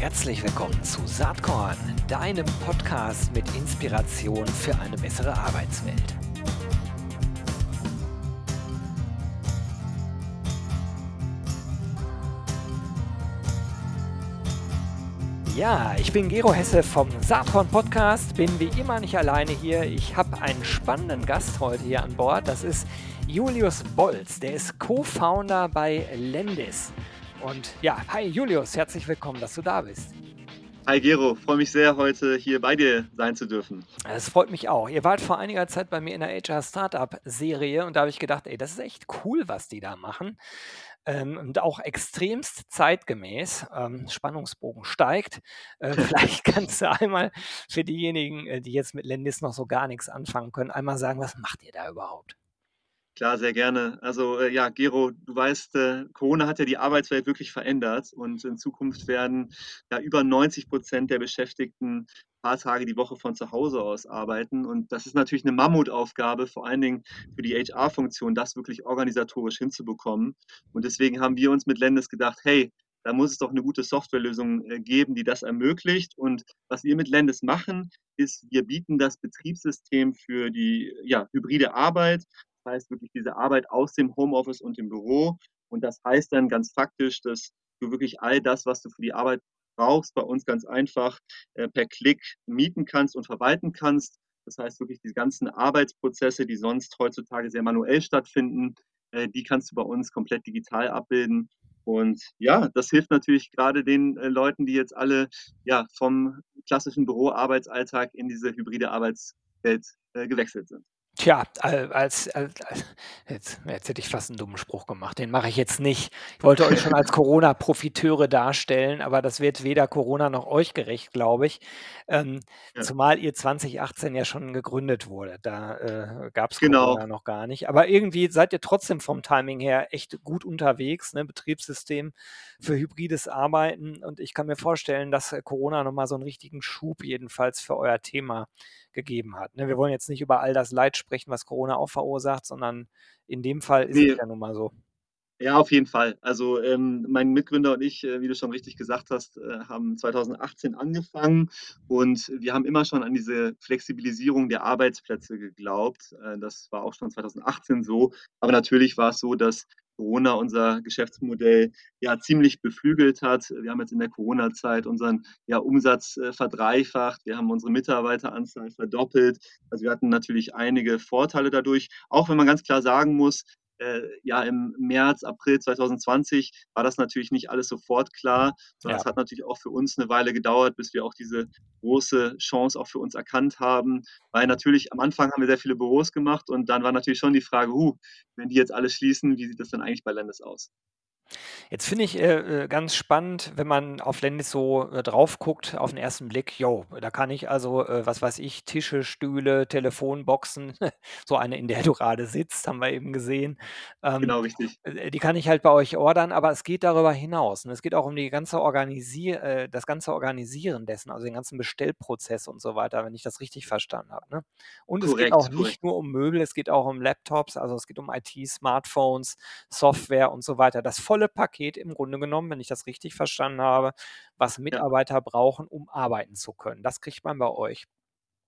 Herzlich willkommen zu Saatkorn, deinem Podcast mit Inspiration für eine bessere Arbeitswelt. Ja, ich bin Gero Hesse vom Saatkorn Podcast, bin wie immer nicht alleine hier. Ich habe einen spannenden Gast heute hier an Bord. Das ist Julius Bolz, der ist Co-Founder bei Lendis. Und ja, hi Julius, herzlich willkommen, dass du da bist. Hi Gero, freue mich sehr, heute hier bei dir sein zu dürfen. Es freut mich auch. Ihr wart vor einiger Zeit bei mir in der HR Startup Serie und da habe ich gedacht, ey, das ist echt cool, was die da machen. Ähm, und auch extremst zeitgemäß. Ähm, Spannungsbogen steigt. Äh, vielleicht kannst du einmal für diejenigen, äh, die jetzt mit Lendis noch so gar nichts anfangen können, einmal sagen, was macht ihr da überhaupt? Klar, sehr gerne. Also äh, ja, Gero, du weißt, äh, Corona hat ja die Arbeitswelt wirklich verändert und in Zukunft werden ja über 90 Prozent der Beschäftigten ein paar Tage die Woche von zu Hause aus arbeiten. Und das ist natürlich eine Mammutaufgabe, vor allen Dingen für die HR-Funktion, das wirklich organisatorisch hinzubekommen. Und deswegen haben wir uns mit Lendes gedacht, hey, da muss es doch eine gute Softwarelösung äh, geben, die das ermöglicht. Und was wir mit Lendes machen, ist, wir bieten das Betriebssystem für die ja, hybride Arbeit heißt wirklich diese Arbeit aus dem Homeoffice und dem Büro. Und das heißt dann ganz faktisch, dass du wirklich all das, was du für die Arbeit brauchst, bei uns ganz einfach äh, per Klick mieten kannst und verwalten kannst. Das heißt wirklich die ganzen Arbeitsprozesse, die sonst heutzutage sehr manuell stattfinden, äh, die kannst du bei uns komplett digital abbilden. Und ja, das hilft natürlich gerade den äh, Leuten, die jetzt alle ja, vom klassischen Büroarbeitsalltag in diese hybride Arbeitswelt äh, gewechselt sind. Tja, als, als, jetzt, jetzt hätte ich fast einen dummen Spruch gemacht. Den mache ich jetzt nicht. Ich wollte euch schon als Corona-Profiteure darstellen, aber das wird weder Corona noch euch gerecht, glaube ich. Ähm, ja. Zumal ihr 2018 ja schon gegründet wurde. Da äh, gab es genau. Corona noch gar nicht. Aber irgendwie seid ihr trotzdem vom Timing her echt gut unterwegs. Ne? Betriebssystem für hybrides Arbeiten. Und ich kann mir vorstellen, dass Corona nochmal so einen richtigen Schub jedenfalls für euer Thema gegeben hat. Ne? Wir wollen jetzt nicht über all das Leid sprechen, was Corona auch verursacht, sondern in dem Fall ist nee. es ja nun mal so. Ja, auf jeden Fall. Also ähm, mein Mitgründer und ich, äh, wie du schon richtig gesagt hast, äh, haben 2018 angefangen und wir haben immer schon an diese Flexibilisierung der Arbeitsplätze geglaubt. Äh, das war auch schon 2018 so. Aber natürlich war es so, dass Corona unser Geschäftsmodell ja ziemlich beflügelt hat. Wir haben jetzt in der Corona-Zeit unseren ja, Umsatz äh, verdreifacht, wir haben unsere Mitarbeiteranzahl verdoppelt. Also wir hatten natürlich einige Vorteile dadurch, auch wenn man ganz klar sagen muss, ja im März, April 2020 war das natürlich nicht alles sofort klar, sondern ja. es hat natürlich auch für uns eine Weile gedauert, bis wir auch diese große Chance auch für uns erkannt haben, weil natürlich am Anfang haben wir sehr viele Büros gemacht und dann war natürlich schon die Frage, huh, wenn die jetzt alle schließen, wie sieht das dann eigentlich bei Landes aus? Jetzt finde ich äh, äh, ganz spannend, wenn man auf Lendis so äh, drauf guckt, auf den ersten Blick, jo, da kann ich also, äh, was weiß ich, Tische, Stühle, Telefonboxen, so eine, in der du gerade sitzt, haben wir eben gesehen. Ähm, genau, richtig. Äh, die kann ich halt bei euch ordern, aber es geht darüber hinaus. Und es geht auch um die ganze Organisier äh, das ganze Organisieren dessen, also den ganzen Bestellprozess und so weiter, wenn ich das richtig verstanden habe. Ne? Und es geht auch korrekt. nicht nur um Möbel, es geht auch um Laptops, also es geht um IT, Smartphones, Software und so weiter. Das volle volle Paket im Grunde genommen, wenn ich das richtig verstanden habe, was Mitarbeiter ja. brauchen, um arbeiten zu können. Das kriegt man bei euch.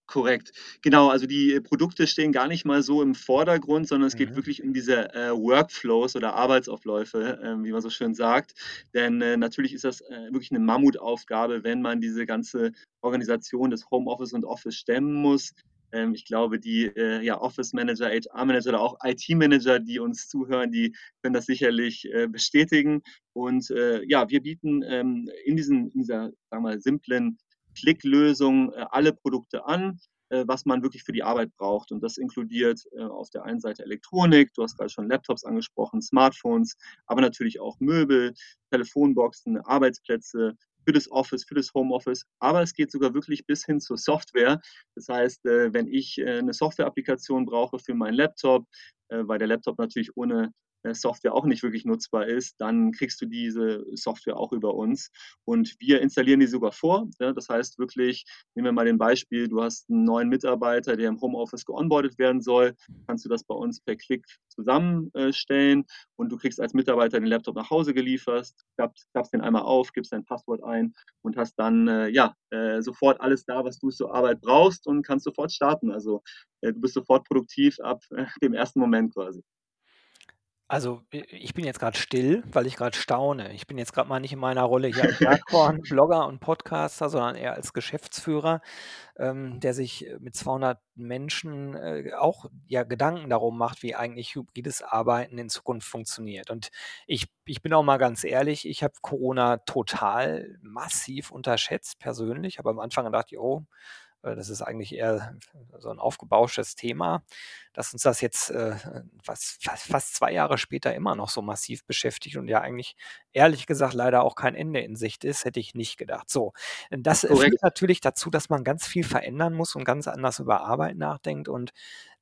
Korrekt. Genau, also die Produkte stehen gar nicht mal so im Vordergrund, sondern es geht mhm. wirklich um diese äh, Workflows oder Arbeitsaufläufe, äh, wie man so schön sagt. Denn äh, natürlich ist das äh, wirklich eine Mammutaufgabe, wenn man diese ganze Organisation des Homeoffice und Office stemmen muss. Ähm, ich glaube, die äh, ja, Office Manager, HR Manager oder auch IT Manager, die uns zuhören, die können das sicherlich äh, bestätigen. Und äh, ja, wir bieten ähm, in, diesen, in dieser, sagen wir mal, simplen Klicklösung alle Produkte an, was man wirklich für die Arbeit braucht. Und das inkludiert äh, auf der einen Seite Elektronik, du hast gerade schon Laptops angesprochen, Smartphones, aber natürlich auch Möbel, Telefonboxen, Arbeitsplätze, für das Office, für das Homeoffice, aber es geht sogar wirklich bis hin zur Software. Das heißt, äh, wenn ich äh, eine Software-Applikation brauche für meinen Laptop, äh, weil der Laptop natürlich ohne Software auch nicht wirklich nutzbar ist, dann kriegst du diese Software auch über uns. Und wir installieren die sogar vor. Ja, das heißt wirklich, nehmen wir mal den Beispiel, du hast einen neuen Mitarbeiter, der im Homeoffice geonboardet werden soll, kannst du das bei uns per Klick zusammenstellen und du kriegst als Mitarbeiter den Laptop nach Hause geliefert, klappst, klappst den einmal auf, gibst dein Passwort ein und hast dann äh, ja äh, sofort alles da, was du zur Arbeit brauchst und kannst sofort starten. Also äh, du bist sofort produktiv ab äh, dem ersten Moment quasi. Also, ich bin jetzt gerade still, weil ich gerade staune. Ich bin jetzt gerade mal nicht in meiner Rolle hier als Bergkorn-Blogger und Podcaster, sondern eher als Geschäftsführer, ähm, der sich äh, mit 200 Menschen äh, auch ja Gedanken darum macht, wie eigentlich hybrides Arbeiten in Zukunft funktioniert. Und ich, ich bin auch mal ganz ehrlich, ich habe Corona total massiv unterschätzt persönlich. Aber am Anfang gedacht, oh, das ist eigentlich eher so ein aufgebauschtes Thema, dass uns das jetzt äh, was, fast zwei Jahre später immer noch so massiv beschäftigt und ja eigentlich ehrlich gesagt leider auch kein Ende in Sicht ist, hätte ich nicht gedacht. So, das führt natürlich dazu, dass man ganz viel verändern muss und ganz anders über Arbeit nachdenkt und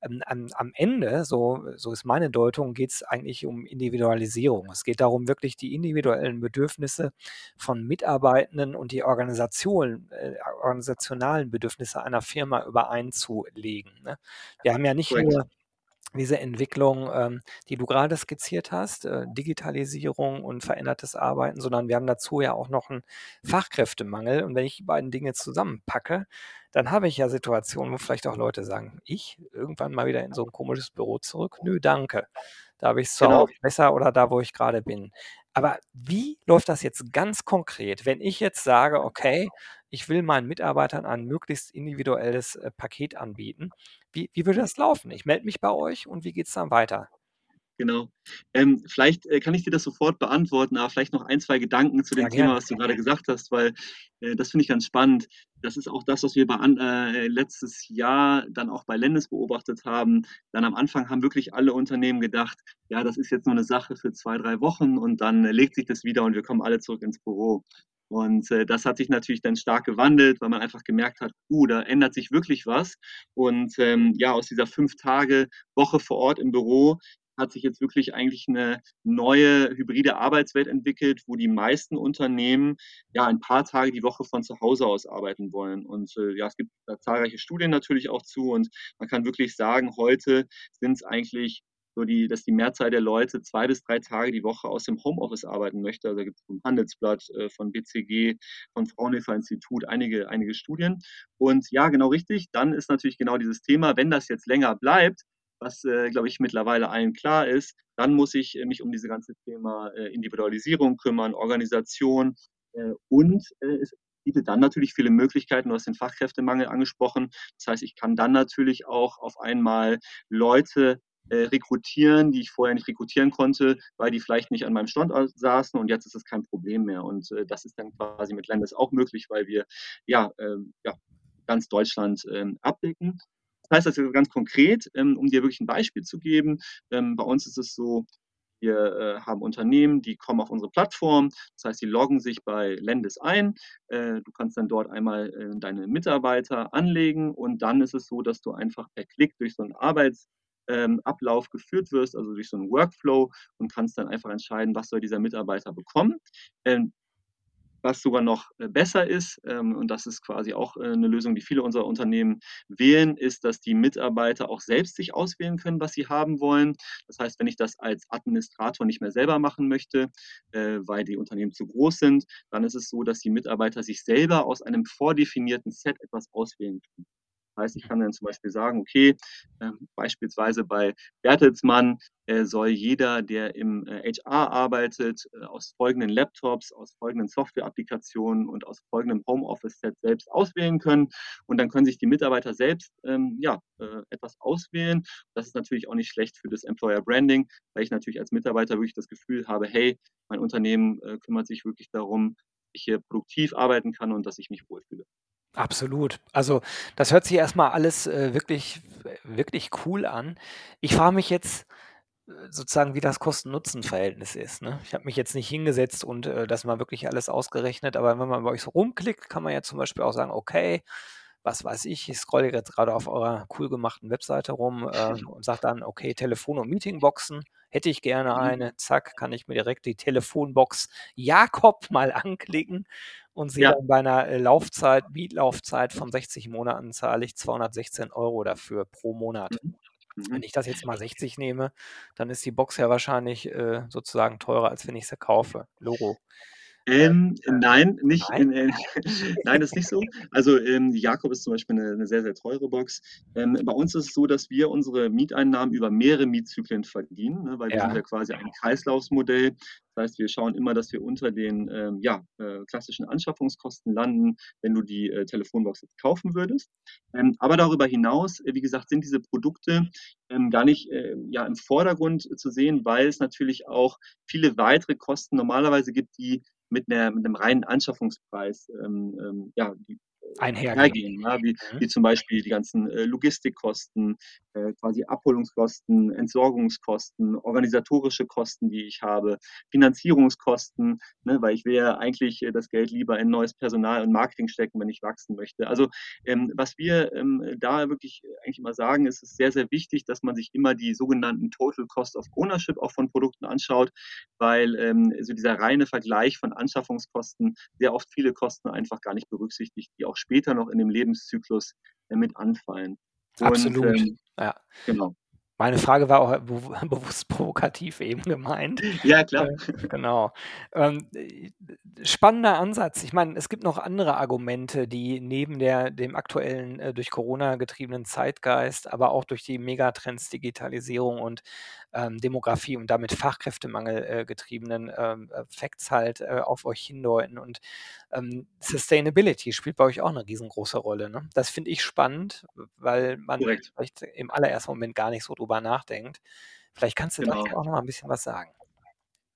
ähm, am, am Ende, so, so ist meine Deutung, geht es eigentlich um Individualisierung. Es geht darum, wirklich die individuellen Bedürfnisse von Mitarbeitenden und die Organisation, äh, organisationalen Bedürfnisse einer Firma übereinzulegen. Ne? Wir haben ja nicht Correct. nur diese Entwicklung, ähm, die du gerade skizziert hast, äh, Digitalisierung und verändertes Arbeiten, sondern wir haben dazu ja auch noch einen Fachkräftemangel. Und wenn ich die beiden Dinge zusammenpacke, dann habe ich ja Situationen, wo vielleicht auch Leute sagen, ich irgendwann mal wieder in so ein komisches Büro zurück. Nö, danke. Da habe ich es genau. Besser oder da, wo ich gerade bin. Aber wie läuft das jetzt ganz konkret, wenn ich jetzt sage, okay, ich will meinen Mitarbeitern ein möglichst individuelles äh, Paket anbieten? Wie, wie würde das laufen? Ich melde mich bei euch und wie geht es dann weiter? Genau. Ähm, vielleicht äh, kann ich dir das sofort beantworten, aber vielleicht noch ein, zwei Gedanken zu dem ja, Thema, was du gerade gesagt hast, weil äh, das finde ich ganz spannend. Das ist auch das, was wir bei äh, letztes Jahr dann auch bei Lendes beobachtet haben. Dann am Anfang haben wirklich alle Unternehmen gedacht, ja, das ist jetzt nur eine Sache für zwei, drei Wochen und dann äh, legt sich das wieder und wir kommen alle zurück ins Büro. Und äh, das hat sich natürlich dann stark gewandelt, weil man einfach gemerkt hat, uh, da ändert sich wirklich was. Und ähm, ja, aus dieser fünf Tage Woche vor Ort im Büro hat sich jetzt wirklich eigentlich eine neue hybride Arbeitswelt entwickelt, wo die meisten Unternehmen ja ein paar Tage die Woche von zu Hause aus arbeiten wollen. Und äh, ja, es gibt da zahlreiche Studien natürlich auch zu und man kann wirklich sagen, heute sind es eigentlich so die, dass die Mehrzahl der Leute zwei bis drei Tage die Woche aus dem Homeoffice arbeiten möchte. Also da gibt es vom Handelsblatt, äh, von BCG, von Fraunhofer Institut einige, einige Studien. Und ja, genau richtig. Dann ist natürlich genau dieses Thema, wenn das jetzt länger bleibt, was, äh, glaube ich, mittlerweile allen klar ist. Dann muss ich äh, mich um diese ganze Thema äh, Individualisierung kümmern, Organisation äh, und äh, es bietet dann natürlich viele Möglichkeiten. Du hast den Fachkräftemangel angesprochen. Das heißt, ich kann dann natürlich auch auf einmal Leute äh, rekrutieren, die ich vorher nicht rekrutieren konnte, weil die vielleicht nicht an meinem Standort saßen und jetzt ist es kein Problem mehr. Und äh, das ist dann quasi mit Landes auch möglich, weil wir ja, äh, ja ganz Deutschland ähm, abdecken. Das heißt also ganz konkret, ähm, um dir wirklich ein Beispiel zu geben, ähm, bei uns ist es so, wir äh, haben Unternehmen, die kommen auf unsere Plattform. Das heißt, die loggen sich bei Lendis ein. Äh, du kannst dann dort einmal äh, deine Mitarbeiter anlegen und dann ist es so, dass du einfach per Klick durch so einen Arbeitsablauf ähm, geführt wirst, also durch so einen Workflow und kannst dann einfach entscheiden, was soll dieser Mitarbeiter bekommen. Ähm, was sogar noch äh, besser ist, ähm, und das ist quasi auch äh, eine Lösung, die viele unserer Unternehmen wählen, ist, dass die Mitarbeiter auch selbst sich auswählen können, was sie haben wollen. Das heißt, wenn ich das als Administrator nicht mehr selber machen möchte, äh, weil die Unternehmen zu groß sind, dann ist es so, dass die Mitarbeiter sich selber aus einem vordefinierten Set etwas auswählen können heißt, ich kann dann zum Beispiel sagen, okay, äh, beispielsweise bei Bertelsmann äh, soll jeder, der im äh, HR arbeitet, äh, aus folgenden Laptops, aus folgenden Software-Applikationen und aus folgendem Homeoffice-Set selbst auswählen können. Und dann können sich die Mitarbeiter selbst ähm, ja, äh, etwas auswählen. Das ist natürlich auch nicht schlecht für das Employer Branding, weil ich natürlich als Mitarbeiter wirklich das Gefühl habe, hey, mein Unternehmen äh, kümmert sich wirklich darum, dass ich hier produktiv arbeiten kann und dass ich mich wohlfühle. Absolut. Also, das hört sich erstmal alles, äh, wirklich wirklich cool an. Ich frage mich jetzt, äh, sozusagen, wie das Kosten-Nutzen-Verhältnis ist, ne? Ich habe mich jetzt nicht hingesetzt und, äh, das mal wirklich alles ausgerechnet, aber wenn man bei euch so rumklickt, kann man ja zum Beispiel auch sagen: „Okay, was weiß ich, ich scrolle jetzt gerade auf eurer cool gemachten Webseite rum, äh, und sage dann: „Okay, Telefon und Meetingboxen hätte ich gerne Mhm. eine, zack, kann ich mir direkt die Telefonbox Jakob mal anklicken und sehe Ja. bei 'ner, äh, Laufzeit Mietlaufzeit von 60 Monaten zahle ich 216 € dafür pro Monat. Mhm. Wenn Mhm. ich das jetzt mal 60 nehme, dann ist die Box ja wahrscheinlich, äh, sozusagen teurer, als wenn ich sie kaufe. Logo. Ähm, Äh, äh, nein, nicht nein? in in nein, ist nicht so. Also, ähm, die Jakob ist zum Beispiel 'ne 'ne sehr, sehr teure Box. Ähm, bei uns ist es so, dass wir unsere Mieteinnahmen über mehrere Mietzyklen verdienen, ne, weil wir sind Ja. ja quasi ein Kreislaufsmodell. Das heißt, wir schauen immer, dass wir unter den, ähm, ja, äh, klassischen Anschaffungskosten landen, wenn du die, äh, Telefonbox jetzt kaufen würdest. Ähm, aber darüber hinaus, äh, wie gesagt, sind diese Produkte, ähm, gar nicht, äh, ja, im Vordergrund zu sehen, weil es natürlich auch viele weitere Kosten normalerweise gibt, die mit 'ner mit 'nem reinen Anschaffungspreis, ähm, ähm, ja, die, Einhergehen. ja, wie Mhm. wie zum Beispiel die ganzen, äh, Logistikkosten, äh, quasi Abholungskosten, Entsorgungskosten, organisatorische Kosten, die ich habe, Finanzierungskosten, ne, weil ich will ja eigentlich, äh, das Geld lieber in neues Personal und Marketing stecken, wenn ich wachsen möchte. Also, ähm, was wir, ähm, da wirklich eigentlich immer sagen, ist es sehr, sehr wichtig, dass man sich immer die sogenannten Total Cost of Ownership auch von Produkten anschaut, weil, ähm, so dieser reine Vergleich von Anschaffungskosten sehr oft viele Kosten einfach gar nicht berücksichtigt, die auch später noch in dem Lebenszyklus, äh, mit anfallen. Und, Absolut, ähm ja. genau. Meine Frage war auch bewu bewusst provokativ eben gemeint. Ja, Äh, klar. genau. Ähm, äh, spannender Ansatz. Ich meine, es gibt noch andere Argumente, die neben der dem aktuellen, äh, durch Corona getriebenen Zeitgeist, aber auch durch die Megatrends Digitalisierung und, ähm, Demografie und damit Fachkräftemangel, äh, getriebenen, ähm, äh, Facts halt, äh, auf euch hindeuten. Und, ähm, Sustainability spielt bei euch auch 'ne riesengroße Rolle, ne? Das finde ich spannend, weil man Korrekt. vielleicht im allerersten Moment gar nicht so drüber nachdenkt. Vielleicht kannst du Genau. dazu auch noch mal 'n bisschen was sagen.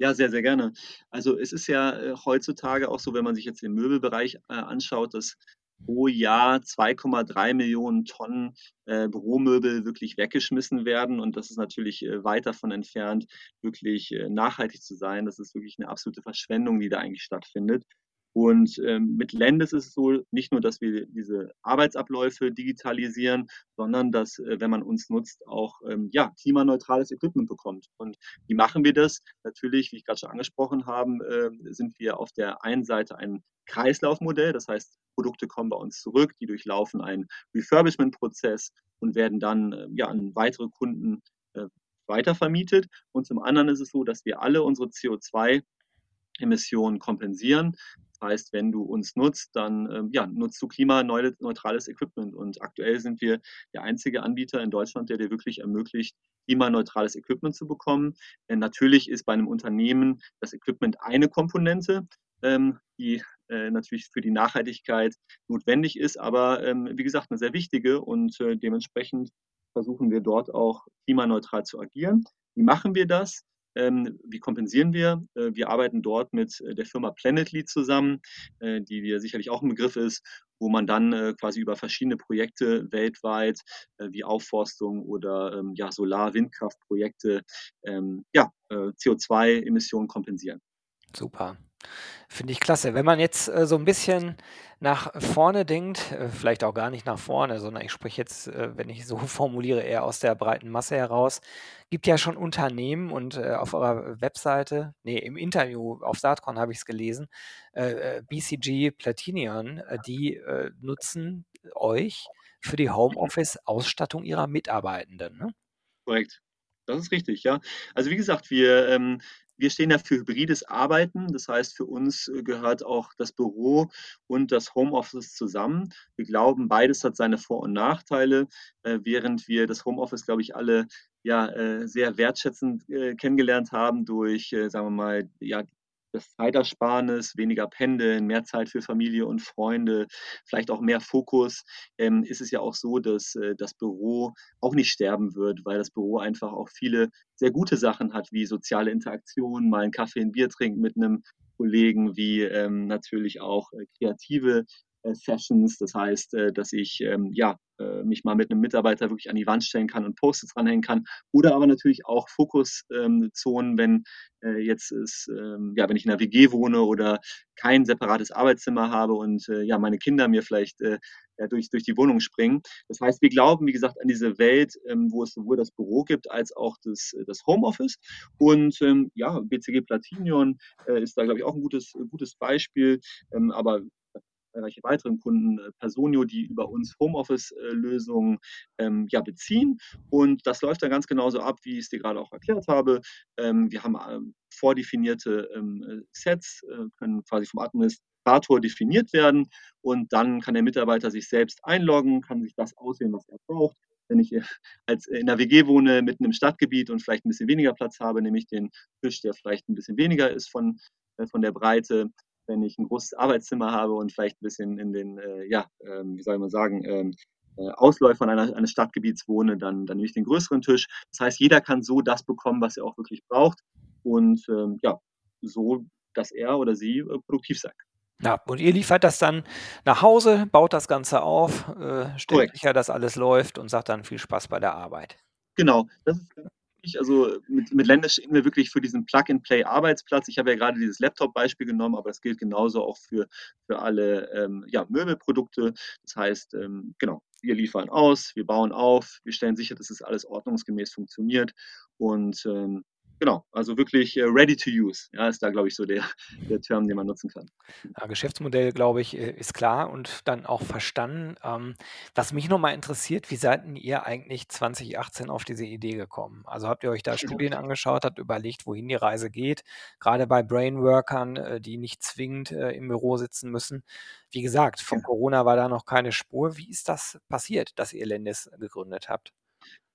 Ja, sehr, sehr gerne. Also, es ist ja, äh, heutzutage auch so, wenn man sich jetzt den Möbelbereich, äh, anschaut, dass pro Jahr 2,3 Tonnen, äh, Büromöbel wirklich weggeschmissen werden und das ist natürlich, äh, weit davon entfernt, wirklich, äh, nachhaltig zu sein. Das ist wirklich 'ne absolute Verschwendung, die da eigentlich stattfindet. Und, ähm, mit Lendis ist es so, nicht nur, dass wir diese Arbeitsabläufe digitalisieren, sondern dass, äh, wenn man uns nutzt, auch, ähm, ja, klimaneutrales Equipment bekommt. Und wie machen wir das? Natürlich, wie ich grad schon angesprochen haben, äh, sind wir auf der einen Seite ein Kreislaufmodell. Das heißt, Produkte kommen bei uns zurück, die durchlaufen einen Refurbishment-Prozess und werden dann, äh, ja, an weitere Kunden, äh, weitervermietet. Und zum anderen ist es so, dass wir alle unsere CO2-Emissionen kompensieren. Heißt, wenn du uns nutzt, dann, ähm, ja, nutzt du klimaneu neutrales Equipment. Und aktuell sind wir der einzige Anbieter in Deutschland, der dir wirklich ermöglicht, klimaneutrales Equipment zu bekommen. Denn natürlich ist bei 'nem Unternehmen das Equipment eine Komponente, ähm, die, äh, natürlich für die Nachhaltigkeit notwendig ist, aber, ähm, wie gesagt, 'ne sehr wichtige und, äh, dementsprechend versuchen wir dort auch klimaneutral zu agieren. Wie machen wir das? Ähm, wie kompensieren wir? Äh, wir arbeiten dort mit, äh, der Firma Planetly zusammen, äh, die dir sicherlich auch 'n Begriff ist, wo man dann, äh, quasi über verschiedene Projekte weltweit, äh, wie Aufforstung oder, ähm, ja, Solar-Windkraftprojekte, ähm, ja, äh, CO2-Emissionen kompensieren. Super. Finde ich klasse. Wenn man jetzt, äh, so 'n bisschen nach vorne denkt, äh, vielleicht auch gar nicht nach vorne, sondern ich spreche jetzt, äh, wenn ich so formuliere, eher aus der breiten Masse heraus. Gibt ja schon Unternehmen und, äh, auf eurer Webseite ne, im Interview auf Saatkorn habe ich's gelesen, äh, äh, BCG Platinion, die, nutzen euch für die. Homeoffice-Ausstattung ihrer Mitarbeitenden, ne? Korrekt. Das ist richtig, ja. Also, wie gesagt, wir, ähm wir stehen ja für hybrides Arbeiten. Das heißt, für uns, äh, gehört auch das Büro und das Homeoffice zusammen. Wir glauben, beides hat seine Vor und Nachteile. Äh, während wir das Homeoffice, glaube ich, alle, ja, äh, sehr wertschätzend, kennengelernt haben durch, sagen wir mal, ja, das Zeitersparnis, weniger Pendeln, mehr Zeit für Familie und Freunde, vielleicht auch mehr Fokus, ähm, ist es ja auch so, dass, äh, das Büro auch nicht sterben wird, weil das Büro einfach auch viele sehr gute Sachen hat, wie soziale Interaktion, mal 'n Kaffee, 'n Bier trinken mit 'nem Kollegen, wie, ähm, natürlich auch, äh, kreative, Sessions. Das heißt, äh, dass ich, ähm, ja, äh, mich mal mit 'nem Mitarbeiter wirklich an die Wand stellen kann und Post-its dranhängen kann. Oder aber natürlich auch Fokus ähm, wenn, äh, jetzt es, ähm ja, wenn ich in 'ner WG wohne oder kein separates Arbeitszimmer habe und, äh, ja, meine Kinder mir vielleicht, äh, durch, durch die Wohnung springen. Das heißt, wir glauben, wie gesagt, an diese Welt, wo es sowohl das Büro gibt als auch das, das Homeoffice. Und ja, BCG Platinion äh, ist da, glaube ich, auch ein gutes, gutes Beispiel. Aber zahlreiche weiteren Kunden, äh, Personio, die über uns Homeoffice-Lösungen ähm, ja, beziehen. Und das läuft dann ganz genauso ab, wie ich es dir gerade auch erklärt habe. Ähm, wir haben ähm, vordefinierte ähm, Sets, äh, können quasi vom Administrator definiert werden und dann kann der Mitarbeiter sich selbst einloggen, kann sich das auswählen, was er braucht. Wenn ich als in der WG wohne, mitten im Stadtgebiet und vielleicht ein bisschen weniger Platz habe, nehme ich den Tisch, der vielleicht ein bisschen weniger ist von, äh, von der Breite wenn ich ein großes Arbeitszimmer habe und vielleicht ein bisschen in den, äh, ja, ähm, wie soll man sagen, ähm, äh, Ausläufern einer, eines Stadtgebiets wohne, dann, dann nehme ich den größeren Tisch. Das heißt, jeder kann so das bekommen, was er auch wirklich braucht und ähm, ja, so, dass er oder sie äh, produktiv sein kann. Ja, und ihr liefert das dann nach Hause, baut das Ganze auf, äh, stellt Korrekt. sicher, dass alles läuft und sagt dann viel Spaß bei der Arbeit. Genau, das ist also mit, mit Lände stehen wir wirklich für diesen Plug-and-Play-Arbeitsplatz. Ich habe ja gerade dieses Laptop-Beispiel genommen, aber es gilt genauso auch für, für alle ähm, ja, Möbelprodukte. Das heißt, ähm, genau, wir liefern aus, wir bauen auf, wir stellen sicher, dass es alles ordnungsgemäß funktioniert und ähm, Genau, also wirklich äh, ready to use. Ja, ist da, glaube ich, so der, der Term, den man nutzen kann. Ja, Geschäftsmodell, glaube ich, äh, ist klar und dann auch verstanden. Ähm, was mich nochmal interessiert, wie seid ihr eigentlich 2018 auf diese Idee gekommen? Also habt ihr euch da Studien angeschaut, habt überlegt, wohin die Reise geht? Gerade bei Brainworkern, äh, die nicht zwingend im Büro sitzen müssen. Wie gesagt, von. Corona war da noch keine Spur. Wie ist das passiert, dass ihr Lendis gegründet habt?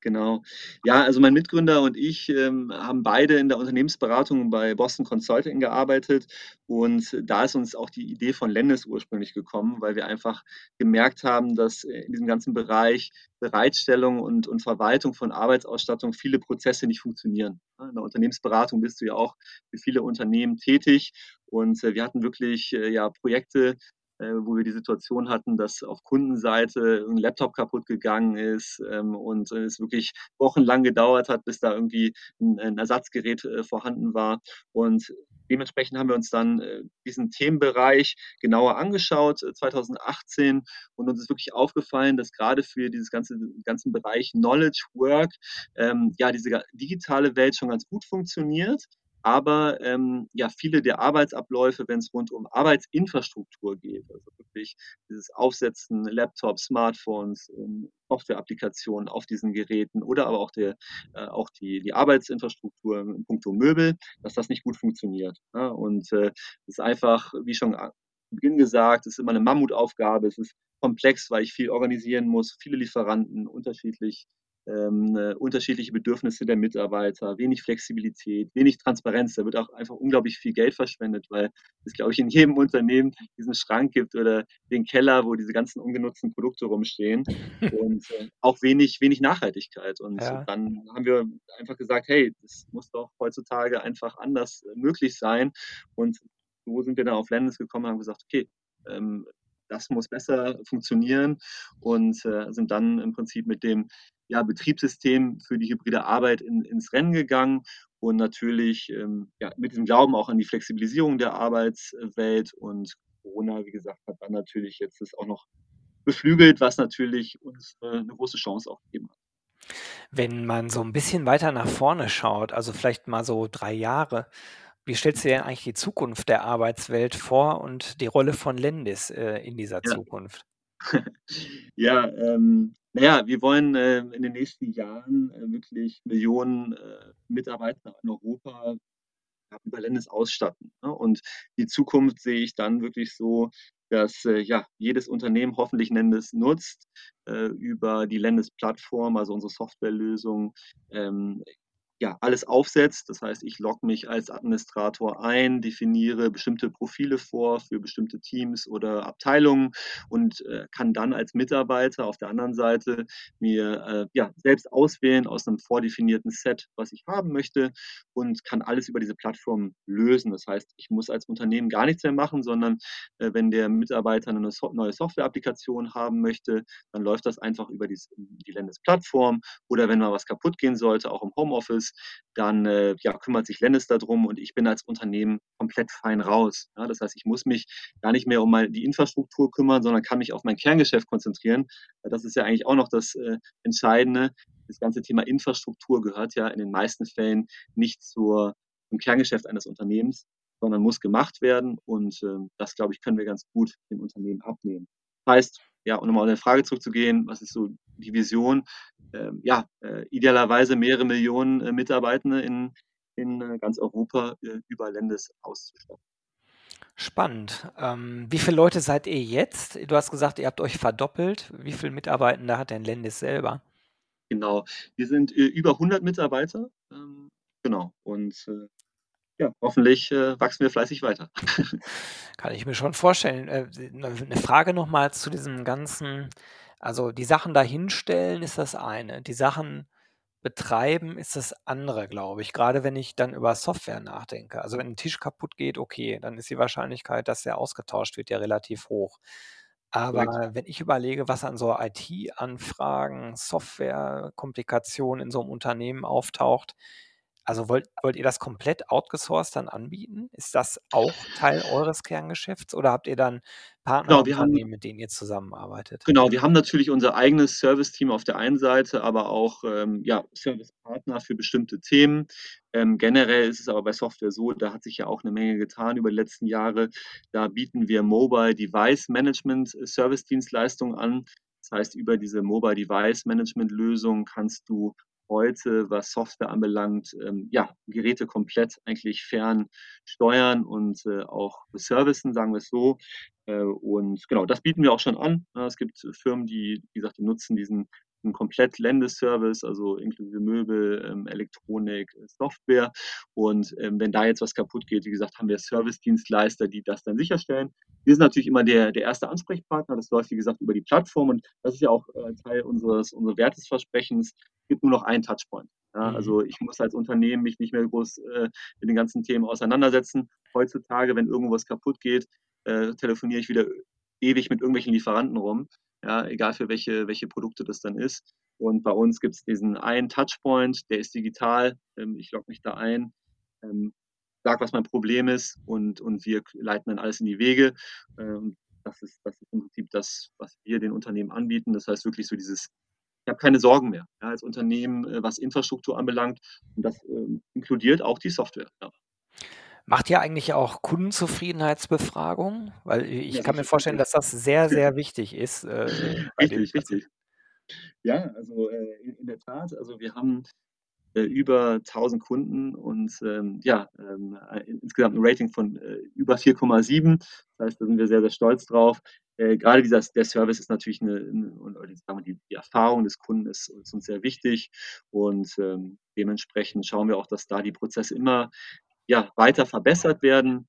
Genau. Ja, also mein Mitgründer und ich ähm, haben beide in der Unternehmensberatung bei Boston Consulting gearbeitet und da ist uns auch die Idee von Lennis ursprünglich gekommen, weil wir einfach gemerkt haben, dass in diesem ganzen Bereich Bereitstellung und, und Verwaltung von Arbeitsausstattung viele Prozesse nicht funktionieren. In der Unternehmensberatung bist du ja auch für viele Unternehmen tätig und äh, wir hatten wirklich äh, ja, Projekte, äh, wo wir die Situation hatten, dass auf Kundenseite ein Laptop kaputt gegangen ist ähm, und es wirklich wochenlang gedauert hat, bis da irgendwie ein, Ersatzgerät äh, vorhanden war. Und dementsprechend haben wir uns dann äh, diesen Themenbereich genauer angeschaut, 2018, und uns ist wirklich aufgefallen, dass gerade für dieses ganze ganzen Bereich Knowledge Work ähm, ja diese digitale Welt schon ganz gut funktioniert aber ähm, ja, viele der Arbeitsabläufe, wenn es rund um Arbeitsinfrastruktur geht, also wirklich dieses Aufsetzen Laptops, Smartphones, ähm, Software-Applikationen auf diesen Geräten oder aber auch, der, äh, auch die, die Arbeitsinfrastruktur in puncto Möbel, dass das nicht gut funktioniert. Ja? Und äh, ist einfach, wie schon zu Beginn gesagt, es ist immer eine Mammutaufgabe, es ist komplex, weil ich viel organisieren muss, viele Lieferanten, unterschiedlich ähm, äh, unterschiedliche Bedürfnisse der Mitarbeiter, wenig Flexibilität, wenig Transparenz. Da wird auch einfach unglaublich viel Geld verschwendet, weil es, glaube ich, in jedem Unternehmen diesen Schrank gibt oder den Keller, wo diese ganzen ungenutzten Produkte rumstehen und äh, auch wenig, wenig Nachhaltigkeit. Und ja. dann haben wir einfach gesagt, hey, das muss doch heutzutage einfach anders äh, möglich sein. Und so sind wir dann auf Lennis gekommen und haben gesagt, okay, ähm, das muss besser funktionieren und äh, sind dann im Prinzip mit dem ja, Betriebssystem für die hybride Arbeit in, ins Rennen gegangen und natürlich ähm, ja, mit dem Glauben auch an die Flexibilisierung der Arbeitswelt und Corona, wie gesagt, hat dann natürlich jetzt das auch noch beflügelt, was natürlich uns äh, eine große Chance auch gegeben hat. Wenn man so ein bisschen weiter nach vorne schaut, also vielleicht mal so drei Jahre, wie stellst du dir eigentlich die Zukunft der Arbeitswelt vor und die Rolle von Lendis äh, in dieser ja. Zukunft? ja, ähm, naja, wir wollen äh, in den nächsten Jahren äh, wirklich Millionen äh, Mitarbeiter in Europa über Lendes ausstatten. Ne? Und die Zukunft sehe ich dann wirklich so, dass äh, ja, jedes Unternehmen hoffentlich Lendes nutzt, äh, über die Lendes-Plattform, also unsere Softwarelösung, ähm, ja, alles aufsetzt. Das heißt, ich logge mich als Administrator ein, definiere bestimmte Profile vor für bestimmte Teams oder Abteilungen und äh, kann dann als Mitarbeiter auf der anderen Seite mir äh, ja, selbst auswählen aus einem vordefinierten Set, was ich haben möchte und kann alles über diese Plattform lösen. Das heißt, ich muss als Unternehmen gar nichts mehr machen, sondern äh, wenn der Mitarbeiter eine so neue Software-Applikation haben möchte, dann läuft das einfach über die, die Landesplattform oder wenn mal was kaputt gehen sollte, auch im Homeoffice, Unternehmens, dann, äh, ja, kümmert sich Lennis darum und ich bin als Unternehmen komplett fein raus. Ja, das heißt, ich muss mich gar nicht mehr um mal die Infrastruktur kümmern, sondern kann mich auf mein Kerngeschäft konzentrieren. Das ist ja eigentlich auch noch das äh, Entscheidende. Das ganze Thema Infrastruktur gehört ja in den meisten Fällen nicht zur, zum Kerngeschäft eines Unternehmens, sondern muss gemacht werden. Und äh, das, glaube ich, können wir ganz gut dem Unternehmen abnehmen. Das heißt, ja, um nochmal auf eine Frage zurückzugehen, was ist so die Vision? Ähm, ja, äh, idealerweise mehrere Millionen äh, Mitarbeitende in, in äh, ganz Europa äh, über Ländes auszustatten. Spannend. Ähm, wie viele Leute seid ihr jetzt? Du hast gesagt, ihr habt euch verdoppelt. Wie viele Mitarbeitende hat denn Lendis selber? Genau, wir sind äh, über 100 Mitarbeiter. Ähm, genau, und äh, ja, hoffentlich äh, wachsen wir fleißig weiter. Kann ich mir schon vorstellen. Äh, ne, eine Frage nochmal zu diesem ganzen, also die Sachen dahinstellen ist das eine, die Sachen betreiben ist das andere, glaube ich. Gerade wenn ich dann über Software nachdenke. Also wenn ein Tisch kaputt geht, okay, dann ist die Wahrscheinlichkeit, dass der ausgetauscht wird, ja relativ hoch. Aber wenn ich überlege, was an so IT-Anfragen, Software-Komplikationen in so einem Unternehmen auftaucht, also wollt wollt ihr das komplett outgesourced dann anbieten? Ist das auch Teil eures Kerngeschäfts oder habt ihr dann Genau, wir haben mit denen ihr zusammenarbeitet? Genau, wir haben natürlich unser eigenes Serviceteam auf der einen Seite, aber auch, ähm, ja, Servicepartner für bestimmte Themen. Ähm, generell ist es aber bei Software so, da hat sich ja auch eine Menge getan über die letzten Jahre. Da bieten wir Mobile Device Management äh, Service-Dienstleistungen an. Das heißt, über diese Mobile Device Management Lösung kannst du heute, was Software anbelangt, ähm, ja, Geräte komplett eigentlich fern steuern und äh, auch servicen, sagen wir es so. Äh, und genau, das bieten wir auch schon an. Es gibt Firmen, die, wie gesagt, die nutzen diesen, diesen komplett Ländeservice, also inklusive Möbel, ähm, Elektronik, Software. Und ähm, wenn da jetzt was kaputt geht, wie gesagt, haben wir Servicedienstleister, die das dann sicherstellen. Wir sind natürlich immer der, der erste Ansprechpartner. Das läuft, wie gesagt, über die Plattform und das ist ja auch äh, Teil unseres, unseres Wertesversprechens. Es gibt nur noch einen Touchpoint. Ja, Mhm. also ich muss als Unternehmen mich nicht mehr groß äh, mit den ganzen Themen auseinandersetzen. Heutzutage, wenn irgendwo was kaputt geht, äh, telefoniere ich wieder ewig mit irgendwelchen Lieferanten rum. Ja, egal für welche, welche Produkte das dann ist. Und bei uns gibt es diesen einen Touchpoint, der ist digital. Ähm, ich logge mich da ein, ähm, sage, was mein Problem ist und, und wir leiten dann alles in die Wege. Ähm, das, ist, das ist im Prinzip das, was wir den Unternehmen anbieten. Das heißt wirklich so dieses, ich habe keine Sorgen mehr ja, als Unternehmen, äh, was Infrastruktur anbelangt. Und das inkludiert auch die Software. Ja. Macht ihr eigentlich auch Kundenzufriedenheitsbefragungen? Weil ich Ja, kann mir vorstellen, dass das sehr, sehr wichtig ist, äh, Richtig, richtig. Ja, also äh, in, in der Tat, also wir haben äh, über 1000 Kunden und ähm, ja, ähm, ein- insgesamt ein Rating von äh, über 4,7. Das heißt, da sind wir sehr, sehr stolz drauf. Äh, gerade dieser, der Service ist natürlich eine, eine die, die Erfahrung des Kunden ist, ist uns sehr wichtig und ähm, dementsprechend schauen wir auch, dass da die Prozesse immer ja, weiter verbessert werden.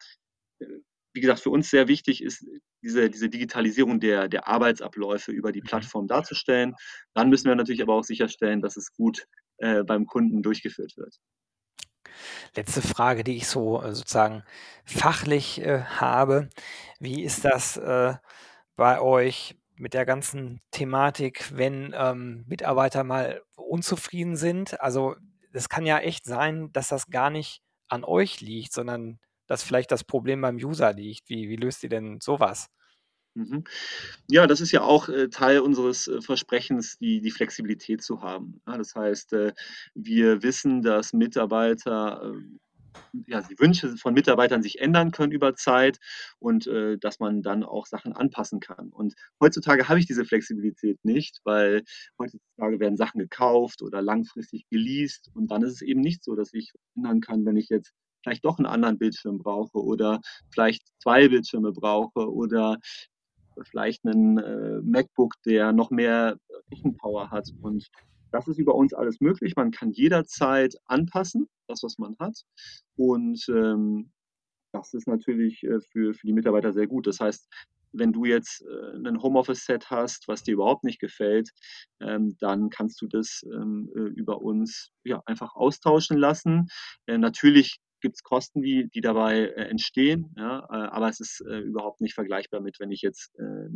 Wie gesagt, für uns sehr wichtig ist, diese, diese Digitalisierung der, der Arbeitsabläufe über die Mhm. Plattform darzustellen. Dann müssen wir natürlich aber auch sicherstellen, dass es gut äh, beim Kunden durchgeführt wird. Letzte Frage, die ich so äh, sozusagen fachlich äh, habe. Wie ist das äh, bei euch mit der ganzen Thematik, wenn ähm, Mitarbeiter mal unzufrieden sind? Also es kann ja echt sein, dass das gar nicht an euch liegt, sondern dass vielleicht das Problem beim User liegt. Wie, wie löst ihr denn sowas? Mhm. Ja, das ist ja auch äh, Teil unseres äh, Versprechens, die, die Flexibilität zu haben. Ja, das heißt, äh, wir wissen, dass Mitarbeiter ähm, ja, die Wünsche von Mitarbeitern sich ändern können über Zeit und äh, dass man dann auch Sachen anpassen kann. Und heutzutage habe ich diese Flexibilität nicht, weil heutzutage werden Sachen gekauft oder langfristig geleast und dann ist es eben nicht so, dass ich ändern kann, wenn ich jetzt vielleicht doch einen anderen Bildschirm brauche oder vielleicht zwei Bildschirme brauche oder vielleicht einen äh, MacBook, der noch mehr Rechenpower hat. Und das ist über uns alles möglich. Man kann jederzeit anpassen, das, was man hat. Und ähm, das ist natürlich äh, für, für die Mitarbeiter sehr gut. Das heißt, wenn du jetzt äh, ein Homeoffice-Set hast, was dir überhaupt nicht gefällt, ähm, dann kannst du das ähm, äh, über uns ja, einfach austauschen lassen. Äh, natürlich gibt es Kosten, die, die dabei äh, entstehen, ja, äh, aber es ist äh, überhaupt nicht vergleichbar mit, wenn ich jetzt äh,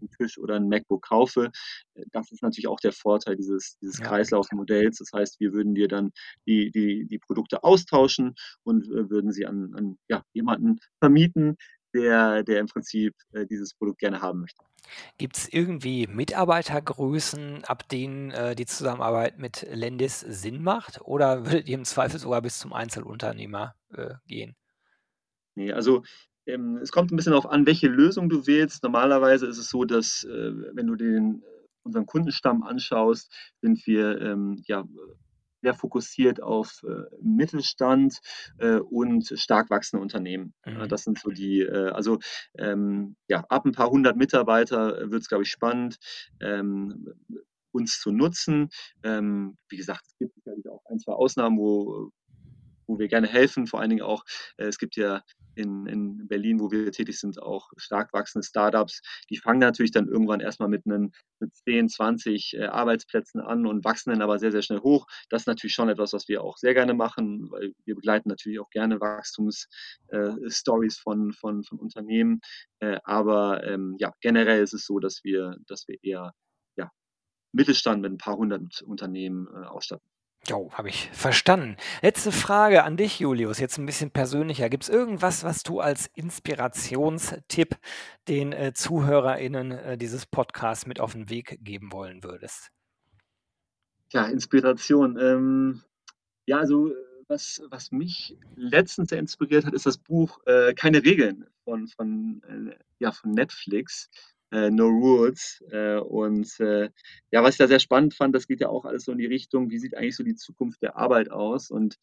einen Tisch oder 'n MacBook kaufe. Äh, das ist natürlich auch der Vorteil dieses dieses Ja. Kreislaufmodells. Das heißt, wir würden dir dann die die die Produkte austauschen und, äh, würden sie an an, ja, jemanden vermieten, der der im Prinzip, äh, dieses Produkt gerne haben möchte. Gibt's irgendwie Mitarbeitergrößen, ab denen, äh, die Zusammenarbeit mit Lendis Sinn macht? Oder würdet ihr im Zweifel sogar bis zum Einzelunternehmer, äh, gehen? Ne, also, es kommt 'n bisschen drauf an, welche Lösung du wählst. Normalerweise ist es so, dass, äh, wenn du den unseren Kundenstamm anschaust, sind wir, ähm, ja, sehr fokussiert auf, äh, Mittelstand, äh, und stark wachsende Unternehmen. Mhm. das sind so die, äh also, ähm, ja, ab 'n paar 100 Mitarbeiter, äh, wird's, glaube ich, spannend, ähm, uns zu nutzen. Ähm, wie gesagt, es gibt sicherlich auch 1, 2 Ausnahmen, wo wo wir gerne helfen. Vor allen Dingen auch äh, es gibt ja in in Berlin, wo wir tätig sind, auch stark wachsende Start-ups. Die fangen natürlich dann irgendwann erst mal mit 'nen mit 10, 20, äh, Arbeitsplätzen an und wachsen dann aber sehr, sehr schnell hoch. Das ist natürlich schon etwas, was wir auch sehr gerne machen, weil wir begleiten natürlich auch gerne Wachstums äh, von von von Unternehmen. Äh, aber, ähm, ja, generell ist es so, dass wir dass wir eher, ja, Mittelstand mit 'n paar 100 Unternehmen, ausstatten. Jo, habe ich verstanden. Letzte Frage an dich, Julius, jetzt 'n bisschen persönlicher. Gibt's irgendwas, was du als Inspirationstipp den, äh, ZuhörerInnen, äh, dieses Podcasts mit auf 'n Weg geben wollen würdest? Ja, Inspiration. Ähm, ja, also, was was mich letztens sehr inspiriert hat, ist das Buch, äh, „Keine Regeln“ von von, äh, ja, von Netflix, „No Rules“. Äh, und, äh, ja, was ich da sehr spannend fand, das geht ja auch alles so in die Richtung, wie sieht eigentlich so die Zukunft der Arbeit aus? Und,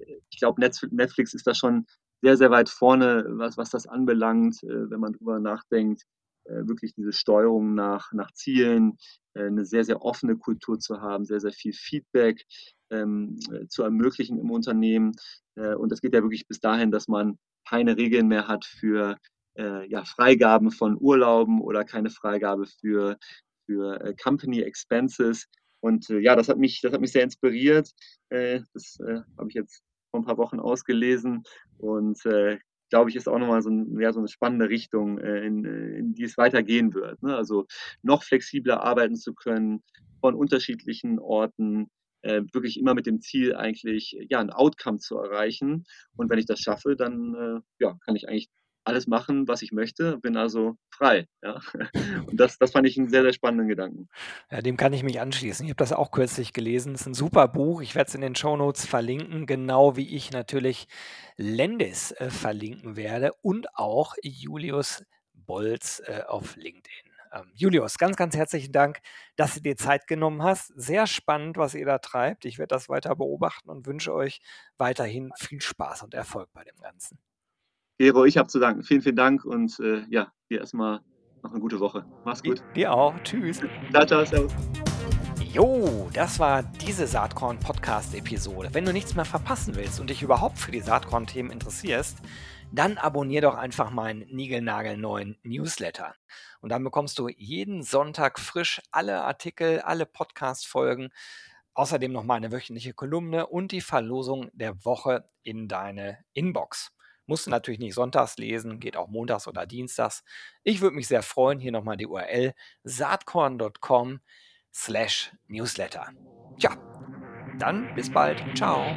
äh, ich glaube, Netflix ist da schon sehr, sehr weit vorne, was was das anbelangt, äh, wenn man drüber nachdenkt, äh, wirklich diese Steuerung nach nach Zielen, äh, 'ne sehr, sehr offene Kultur zu haben, sehr, sehr viel Feedback, ähm, äh, zu ermöglichen im Unternehmen. Äh, und das geht ja wirklich bis dahin, dass man keine Regeln mehr hat für, äh, ja, Freigaben von Urlauben oder keine Freigabe für für, äh, Company Expenses. Und, äh, ja, das hat mich das hat mich sehr inspiriert. Äh, das, äh, habe ich jetzt vor 'n paar Wochen ausgelesen und, äh, glaube ich, ist auch noch mal so 'n ja, so 'ne spannende Richtung, in in die es weitergehen wird, ne? Also, noch flexibler arbeiten zu können, von unterschiedlichen Orten, wirklich immer mit dem Ziel eigentlich, ja, 'n Outcome zu erreichen. Und wenn ich das schaffe, dann, ja, kann ich eigentlich alles machen, was ich möchte, bin also frei, ja? Und das das fand ich 'n sehr, sehr spannenden Gedanken. Ja, dem kann ich mich anschließen. Ich habe das auch kürzlich gelesen. Ist 'n super Buch. Ich werde es in den Shownotes verlinken, genau wie ich natürlich Lendis, äh, verlinken werde und auch Julius Bolz, äh, auf LinkedIn. Ähm, Julius, ganz, ganz herzlichen Dank, dass du dir Zeit genommen hast. Sehr spannend, was ihr da treibt. Ich werde das weiter beobachten und wünsche euch weiterhin viel Spaß und Erfolg bei dem Ganzen. Gero, ich habe zu danken. Vielen, vielen Dank und, äh, ja, dir erst mal noch 'ne gute Woche. Mach's gut. dir auch. Tschüss. Tschau, tschau. Servus. Jo, das war diese Saatkorn-Podcast-Episode. Wenn du nichts mehr verpassen willst und dich überhaupt für die Saatkorn-Themen interessierst, dann abonnier doch einfach meinen niegelnagelneuen Newsletter. Und dann bekommst du jeden Sonntag frisch alle Artikel, alle Podcast-Folgen, außerdem noch meine wöchentliche Kolumne und die Verlosung der Woche in deine Inbox. Musst du natürlich nicht sonntags lesen, geht auch montags oder dienstags. Ich würde mich sehr freuen. Hier noch mal die URL: saatkorn.com/newsletter. Tja, dann bis bald. Tschau.